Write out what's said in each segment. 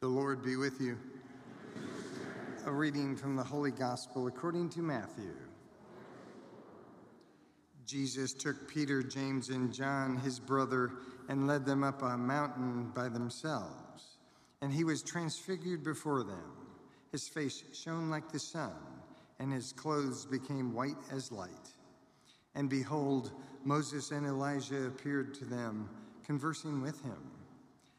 The Lord be with you. A reading from the Holy Gospel according to Matthew. Jesus took Peter, James, and John, his brother, and led them up a mountain by themselves. And he was transfigured before them. His face shone like the sun, and his clothes became white as light. And behold, Moses and Elijah appeared to them, conversing with him.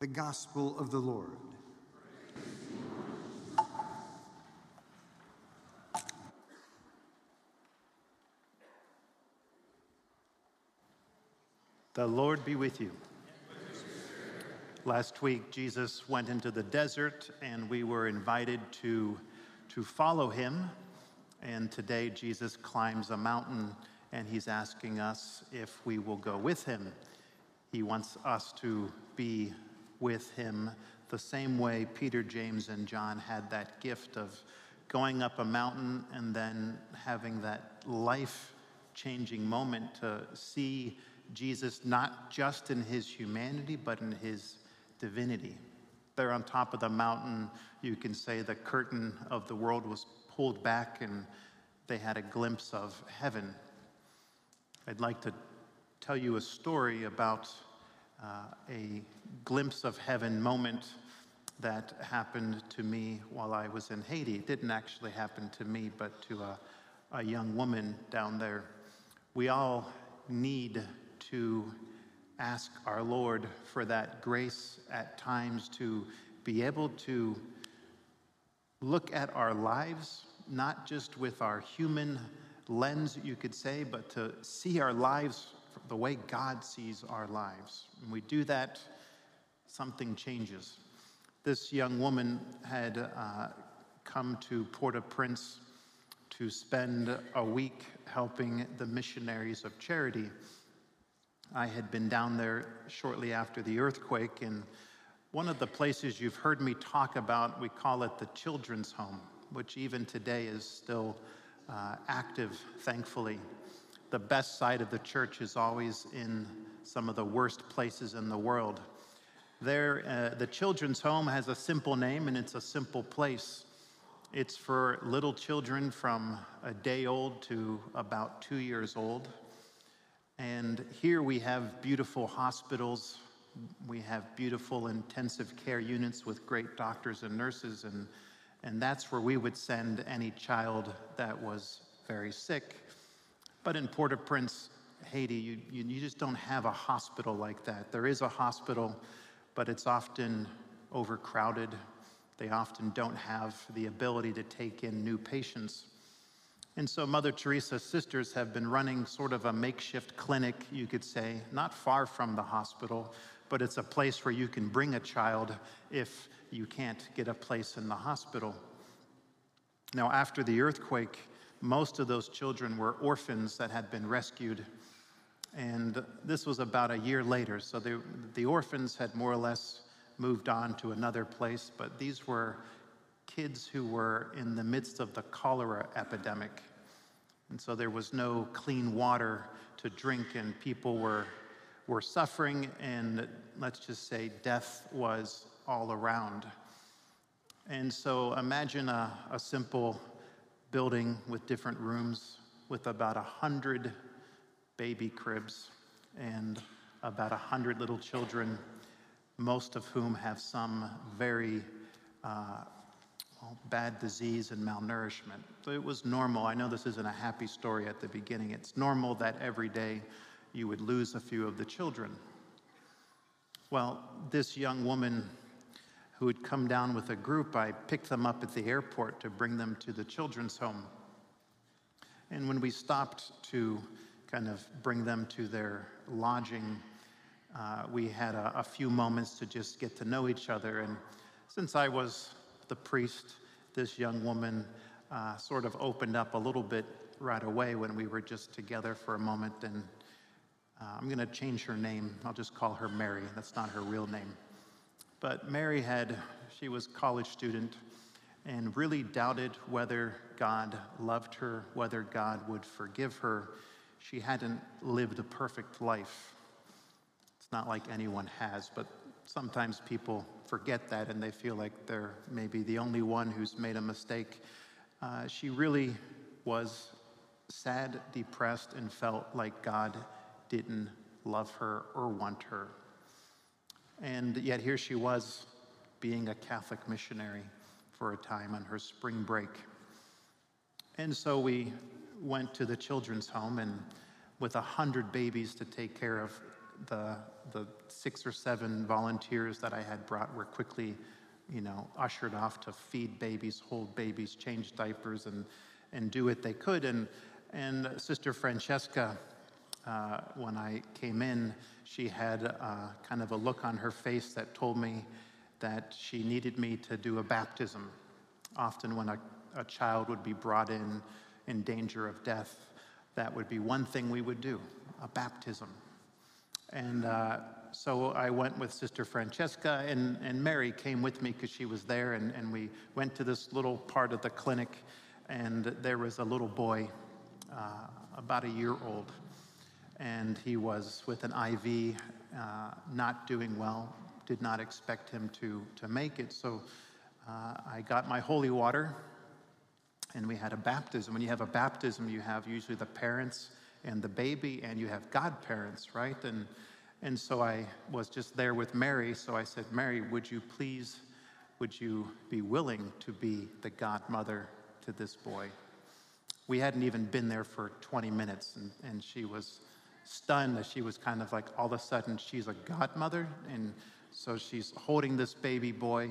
The Gospel of the Lord. The Lord be with you. Last week, Jesus went into the desert and we were invited to, to follow him. And today, Jesus climbs a mountain and he's asking us if we will go with him. He wants us to be with him the same way Peter, James, and John had that gift of going up a mountain and then having that life changing moment to see Jesus not just in his humanity, but in his divinity. There on top of the mountain, you can say the curtain of the world was pulled back and they had a glimpse of heaven. I'd like to tell you a story about uh, a glimpse of heaven moment that happened to me while I was in Haiti. It didn't actually happen to me, but to a, a young woman down there. We all need to ask our Lord for that grace at times to be able to look at our lives, not just with our human lens, you could say, but to see our lives the way God sees our lives. When we do that, something changes. This young woman had uh, come to Port au Prince to spend a week helping the missionaries of charity. I had been down there shortly after the earthquake, and one of the places you've heard me talk about, we call it the Children's Home, which even today is still uh, active, thankfully. The best side of the church is always in some of the worst places in the world. There, uh, the Children's Home has a simple name, and it's a simple place. It's for little children from a day old to about two years old. And here we have beautiful hospitals. We have beautiful intensive care units with great doctors and nurses. And, and that's where we would send any child that was very sick. But in Port au Prince, Haiti, you, you, you just don't have a hospital like that. There is a hospital, but it's often overcrowded. They often don't have the ability to take in new patients. And so Mother Teresa's sisters have been running sort of a makeshift clinic, you could say, not far from the hospital, but it's a place where you can bring a child if you can't get a place in the hospital. Now, after the earthquake, most of those children were orphans that had been rescued. And this was about a year later. So they, the orphans had more or less moved on to another place, but these were kids who were in the midst of the cholera epidemic. And so there was no clean water to drink, and people were, were suffering, and let's just say death was all around. And so imagine a, a simple building with different rooms with about a hundred baby cribs and about a hundred little children, most of whom have some very uh, bad disease and malnourishment. So it was normal. I know this isn't a happy story at the beginning. It's normal that every day you would lose a few of the children. Well, this young woman who had come down with a group, I picked them up at the airport to bring them to the children's home. And when we stopped to kind of bring them to their lodging, uh, we had a, a few moments to just get to know each other. And since I was the priest, this young woman uh, sort of opened up a little bit right away when we were just together for a moment. And uh, I'm going to change her name. I'll just call her Mary. That's not her real name. But Mary had, she was a college student and really doubted whether God loved her, whether God would forgive her. She hadn't lived a perfect life. It's not like anyone has, but sometimes people forget that and they feel like they're maybe the only one who's made a mistake. Uh, she really was sad, depressed, and felt like God didn't love her or want her. And yet here she was being a Catholic missionary for a time on her spring break. And so we went to the children's home and with a hundred babies to take care of, the, the six or seven volunteers that I had brought were quickly, you know, ushered off to feed babies, hold babies, change diapers, and, and do what they could. And, and Sister Francesca, uh, when I came in, she had uh, kind of a look on her face that told me that she needed me to do a baptism. Often, when a, a child would be brought in in danger of death, that would be one thing we would do a baptism. And uh, so I went with Sister Francesca, and, and Mary came with me because she was there. And, and we went to this little part of the clinic, and there was a little boy, uh, about a year old and he was with an IV, uh, not doing well. Did not expect him to, to make it. So uh, I got my holy water, and we had a baptism. When you have a baptism, you have usually the parents and the baby, and you have godparents, right? And, and so I was just there with Mary. So I said, Mary, would you please, would you be willing to be the godmother to this boy? We hadn't even been there for 20 minutes, and, and she was stunned that she was kind of like all of a sudden she's a godmother. And so she's holding this baby boy.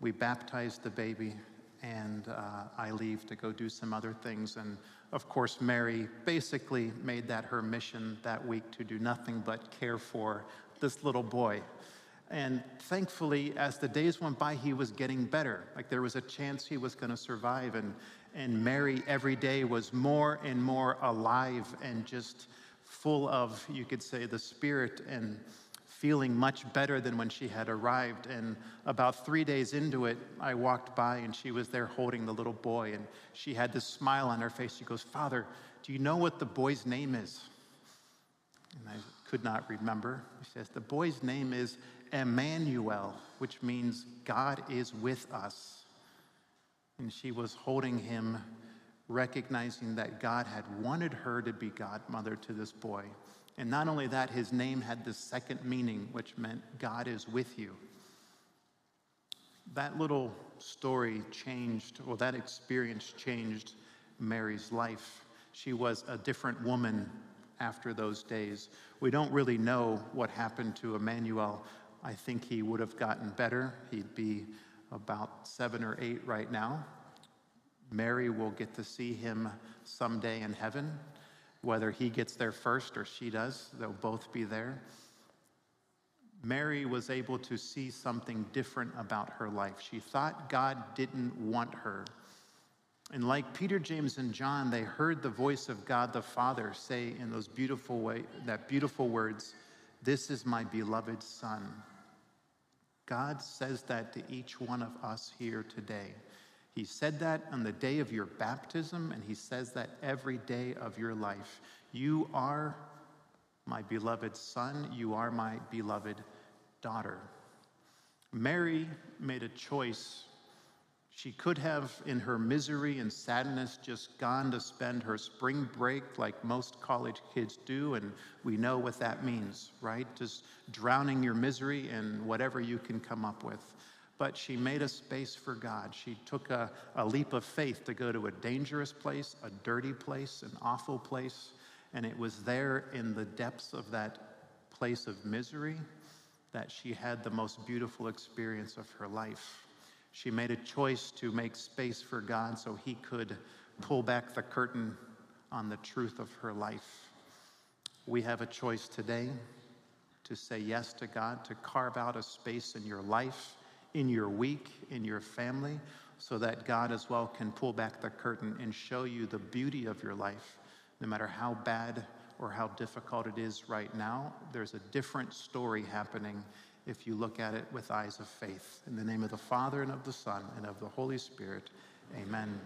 We baptize the baby, and uh, I leave to go do some other things. And of course, Mary basically made that her mission that week to do nothing but care for this little boy. And thankfully, as the days went by, he was getting better. Like there was a chance he was going to survive. And, and Mary every day was more and more alive and just full of, you could say, the Spirit and feeling much better than when she had arrived. And about three days into it, I walked by and she was there holding the little boy. And she had this smile on her face. She goes, Father, do you know what the boy's name is? And I could not remember. She says, The boy's name is Emmanuel, which means God is with us. And she was holding him recognizing that God had wanted her to be godmother to this boy. And not only that, his name had the second meaning, which meant God is with you. That little story changed, or that experience changed Mary's life. She was a different woman after those days. We don't really know what happened to Emmanuel. I think he would have gotten better. He'd be about seven or eight right now. Mary will get to see him someday in heaven. Whether he gets there first or she does, they'll both be there. Mary was able to see something different about her life. She thought God didn't want her. And like Peter, James, and John, they heard the voice of God the Father say in those beautiful way, that beautiful words, This is my beloved Son. God says that to each one of us here today. He said that on the day of your baptism, and he says that every day of your life. You are my beloved son, you are my beloved daughter. Mary made a choice. She could have, in her misery and sadness, just gone to spend her spring break like most college kids do, and we know what that means, right? Just drowning your misery in whatever you can come up with. But she made a space for God. She took a, a leap of faith to go to a dangerous place, a dirty place, an awful place. And it was there in the depths of that place of misery that she had the most beautiful experience of her life. She made a choice to make space for God so he could pull back the curtain on the truth of her life. We have a choice today to say yes to God, to carve out a space in your life, in your week, in your family, so that God as well can pull back the curtain and show you the beauty of your life, no matter how bad or how difficult it is right now. There's a different story happening if you look at it with eyes of faith. In the name of the Father and of the Son and of the Holy Spirit, amen.